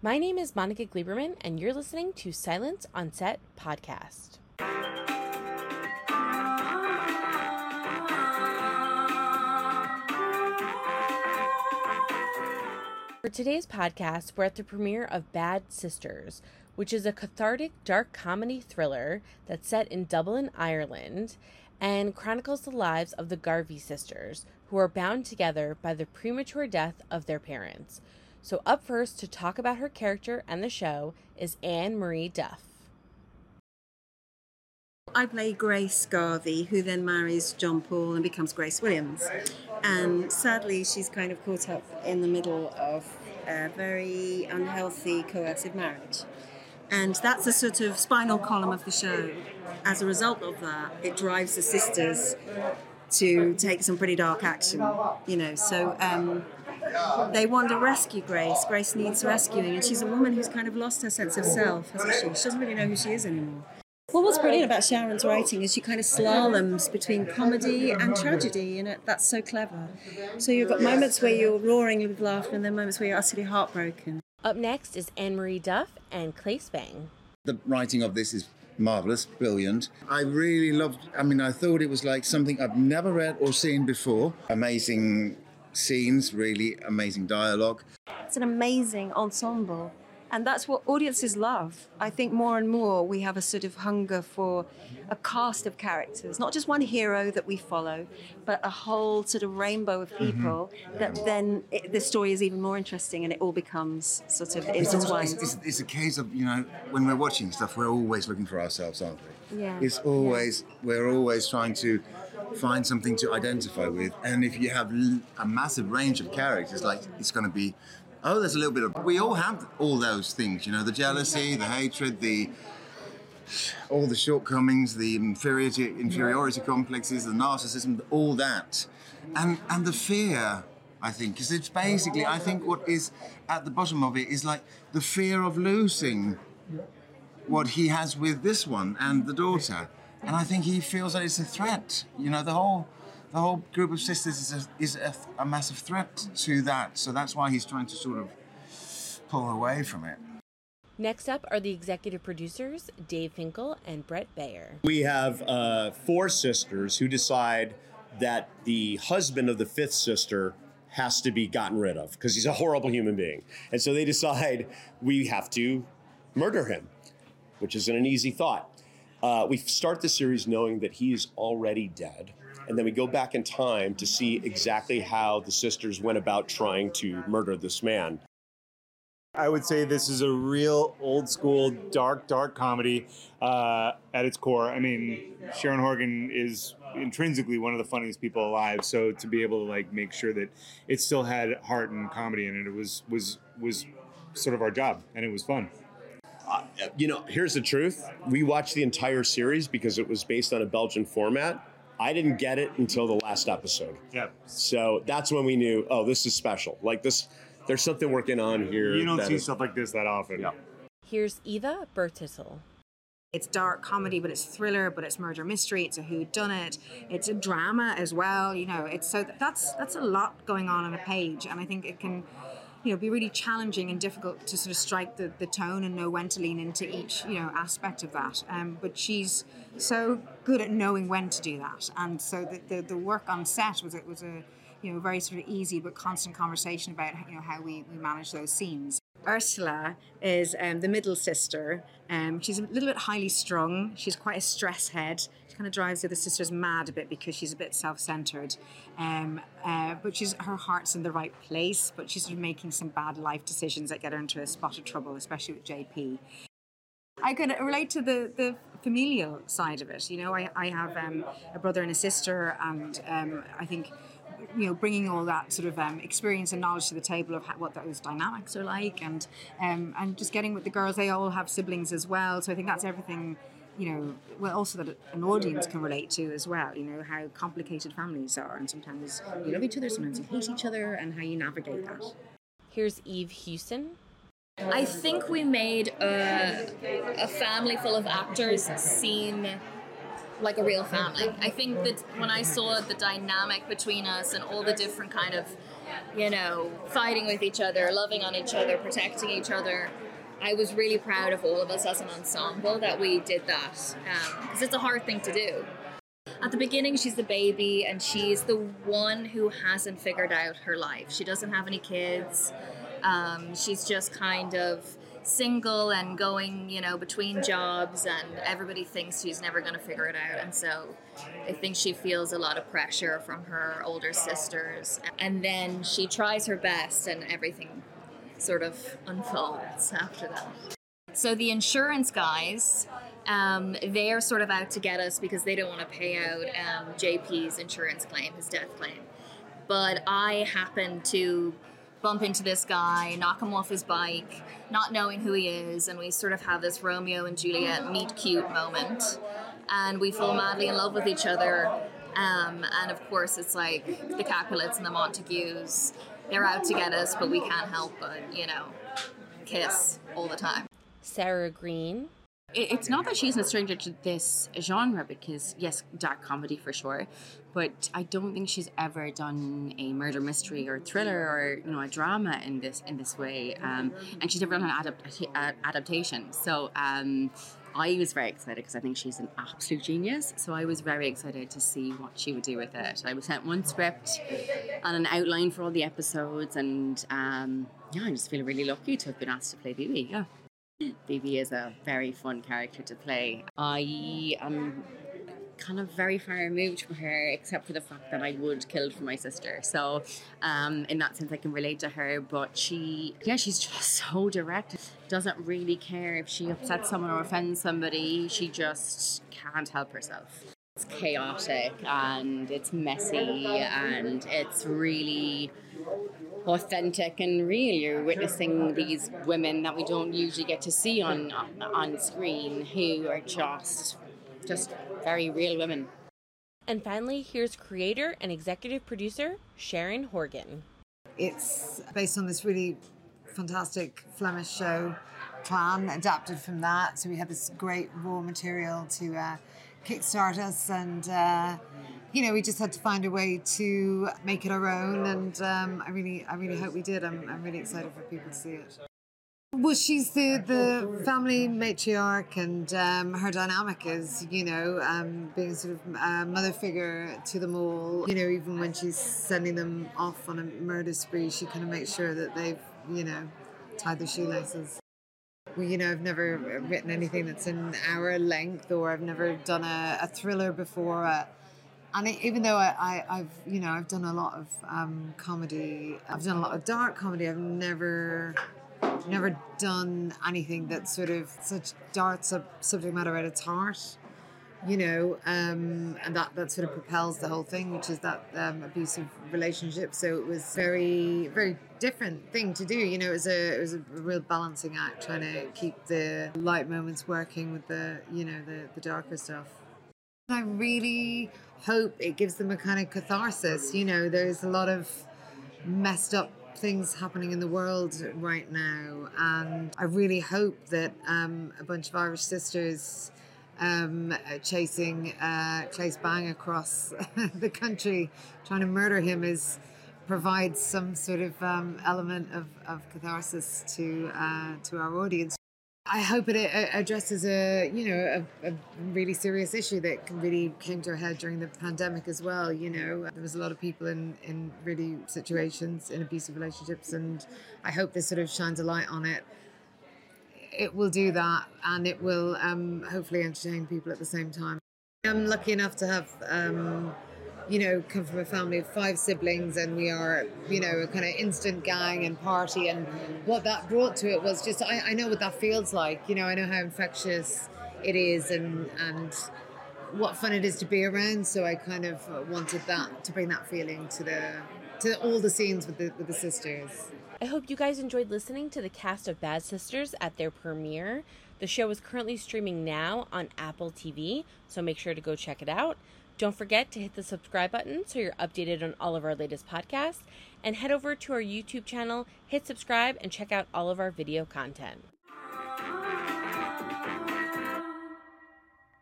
My name is Monica Gleberman, and you're listening to Silence on Set podcast. For today's podcast, we're at the premiere of Bad Sisters, which is a cathartic dark comedy thriller that's set in Dublin, Ireland, and chronicles the lives of the Garvey sisters, who are bound together by the premature death of their parents. So, up first to talk about her character and the show is Anne Marie Duff. I play Grace Garvey, who then marries John Paul and becomes Grace Williams. And sadly, she's kind of caught up in the middle of a very unhealthy coercive marriage. And that's a sort of spinal column of the show. As a result of that, it drives the sisters to take some pretty dark action, you know. So um, they want to rescue Grace. Grace needs rescuing, and she's a woman who's kind of lost her sense of self, hasn't she? She doesn't really know who she is anymore. Well, what's brilliant about Sharon's writing is she kind of slaloms between comedy and tragedy, and that's so clever. So you've got moments where you're roaring with laughter, and then moments where you're utterly heartbroken. Up next is Anne Marie Duff and Claes Bang. The writing of this is marvelous, brilliant. I really loved. I mean, I thought it was like something I've never read or seen before. Amazing scenes, really amazing dialogue. It's an amazing ensemble. And that's what audiences love. I think more and more we have a sort of hunger for a cast of characters, not just one hero that we follow, but a whole sort of rainbow of people mm-hmm. that then it, the story is even more interesting and it all becomes sort of intertwined. It's, it's, it's, a case of, you know, when we're watching stuff, we're always looking for ourselves, aren't we? Yeah. It's always, yeah. we're always trying to find something to identify with. And if you have a massive range of characters, like it's going to be Oh, there's a little bit of. We all have all those things, you know, the jealousy, the hatred, the all the shortcomings, the inferiority, inferiority complexes, the narcissism, all that, and and the fear. I think because it's basically, I think what is at the bottom of it is like the fear of losing what he has with this one and the daughter, and I think he feels that it's a threat. You know, the whole the whole group of sisters is a, is a, a massive threat to that. So that's why he's trying to sort of pull away from it. Next up are the executive producers, Dave Finkel and Brett Baer. We have uh, four sisters who decide that the husband of the fifth sister has to be gotten rid of because he's a horrible human being. And so they decide we have to murder him, which isn't an easy thought. Uh, we start the series knowing that he is already dead and then we go back in time to see exactly how the sisters went about trying to murder this man. I would say this is a real old school, dark, dark comedy uh, at its core. I mean, Sharon Horgan is intrinsically one of the funniest people alive. So to be able to like make sure that it still had heart and comedy in it, it was was was sort of our job, and it was fun. Uh, you know, here's the truth: we watched the entire series because it was based on a Belgian format I didn't get it until the last episode. Yeah. So that's when we knew, oh, this is special. Like this, there's something working on here. You don't see is, stuff like this that often. Yeah. Here's Eva Birthistle. It's dark comedy, but it's thriller, but it's murder mystery. It's a who done it. It's a drama as well. You know, it's so that's that's a lot going on on a page, and I think it can you know be really challenging and difficult to sort of strike the, the tone and know when to lean into each you know aspect of that. Um, but she's so good at knowing when to do that. And so the, the, the work on set was it was a you know very sort of easy but constant conversation about you know how we, we manage those scenes Ursula is um, the middle sister. Um, she's a little bit highly strung. She's quite a stress head. She kind of drives the other sisters mad a bit because she's a bit self-centered. Um, uh, but she's her heart's in the right place. But she's sort of making some bad life decisions that get her into a spot of trouble, especially with JP. I can relate to the, the familial side of it. You know, I, I have um, a brother and a sister, and um, I think you know, bringing all that sort of um, experience and knowledge to the table of how, what those dynamics are like, and um, and just getting with the girls. They all have siblings as well, so I think that's everything. You know, well, also that an audience can relate to as well. You know how complicated families are, and sometimes you love each other, sometimes you hate each other, and how you navigate that. Here's Eve Hewson. I think we made a, a family full of actors seem like a real family. I think that when I saw the dynamic between us and all the different kind of you know, fighting with each other, loving on each other, protecting each other. I was really proud of all of us as an ensemble that we did that because um, it's a hard thing to do. At the beginning, she's the baby and she's the one who hasn't figured out her life. She doesn't have any kids. Um, she's just kind of single and going, you know, between jobs, and everybody thinks she's never going to figure it out. And so I think she feels a lot of pressure from her older sisters. And then she tries her best, and everything sort of unfolds after that. So the insurance guys, um, they're sort of out to get us because they don't want to pay out um, JP's insurance claim, his death claim. But I happen to bump into this guy, knock him off his bike, not knowing who he is, and we sort of have this Romeo and Juliet meet cute moment, and we fall madly in love with each other. Um, and of course, it's like the Capulets and the Montagues. They're out to get us, but we can't help but, you know, kiss all the time. Sarah Greene, it's not that she's a stranger to this genre because yes dark comedy for sure but i don't think she's ever done a murder mystery or thriller or you know a drama in this in this way um, and she's never done an adapt- adaptation so um, I was very excited because I think she's an absolute genius. So I was very excited to see what she would do with it. I was sent one script and an outline for all the episodes, and um, yeah, I just feel really lucky to have been asked to play Bibi. Yeah. Bibi is a very fun character to play. I am kind of very far removed from her, except for the fact that I would kill for my sister. So, um, in that sense, I can relate to her. But she, yeah, she's just so direct. Doesn't really care if she upsets someone or offends somebody. She just can't help herself. It's chaotic and it's messy and it's really authentic and real. You're witnessing these women that we don't usually get to see on on screen, who are just just very real women. And finally, here's creator and executive producer Sharon Horgan. It's based on this really fantastic Flemish show, Clan adapted from that. So we have this great raw material to uh, kickstart us and. Uh, you know, we just had to find a way to make it our own, and um, I really, I really hope we did. I'm, I'm really excited for people to see it. Well, she's the, the family matriarch, and um, her dynamic is, you know, um, being sort of a mother figure to them all. You know, even when she's sending them off on a murder spree, she kind of makes sure that they've, you know, tied their shoelaces. Well, you know, I've never written anything that's an hour length, or I've never done a, a thriller before. Uh, and even though I, I, have you know I've done a lot of um, comedy, I've done a lot of dark comedy. I've never never done anything that sort of such dark sub- subject matter at its heart, you know, um, and that that sort of propels the whole thing, which is that um, abusive relationship. So it was very very different thing to do. You know, it was a it was a real balancing act trying to keep the light moments working with the you know the the darker stuff. I really hope it gives them a kind of catharsis. You know, there's a lot of messed up things happening in the world right now, and I really hope that um, a bunch of Irish sisters um, chasing uh, Claes Bang across the country, trying to murder him, is provides some sort of um, element of, of catharsis to uh, to our audience. I hope it addresses a you know a, a, really serious issue that really came to a head during the pandemic as well. You know, there was a lot of people in in really situations in abusive relationships, and I hope this sort of shines a light on it. It will do that, and it will um, hopefully entertain people at the same time. I'm lucky enough to have. Um, you know, come from a family of five siblings and we are, you know, a kind of instant gang and party. And what that brought to it was just, I, I know what that feels like. You know, I know how infectious it is and, and what fun it is to be around. So I kind of wanted that, to bring that feeling to the, to all the scenes with the, with the sisters. I hope you guys enjoyed listening to the cast of Bad Sisters at their premiere. The show is currently streaming now on Apple TV, so make sure to go check it out. Don't forget to hit the subscribe button so you're updated on all of our latest podcasts. And head over to our YouTube channel, hit subscribe, and check out all of our video content.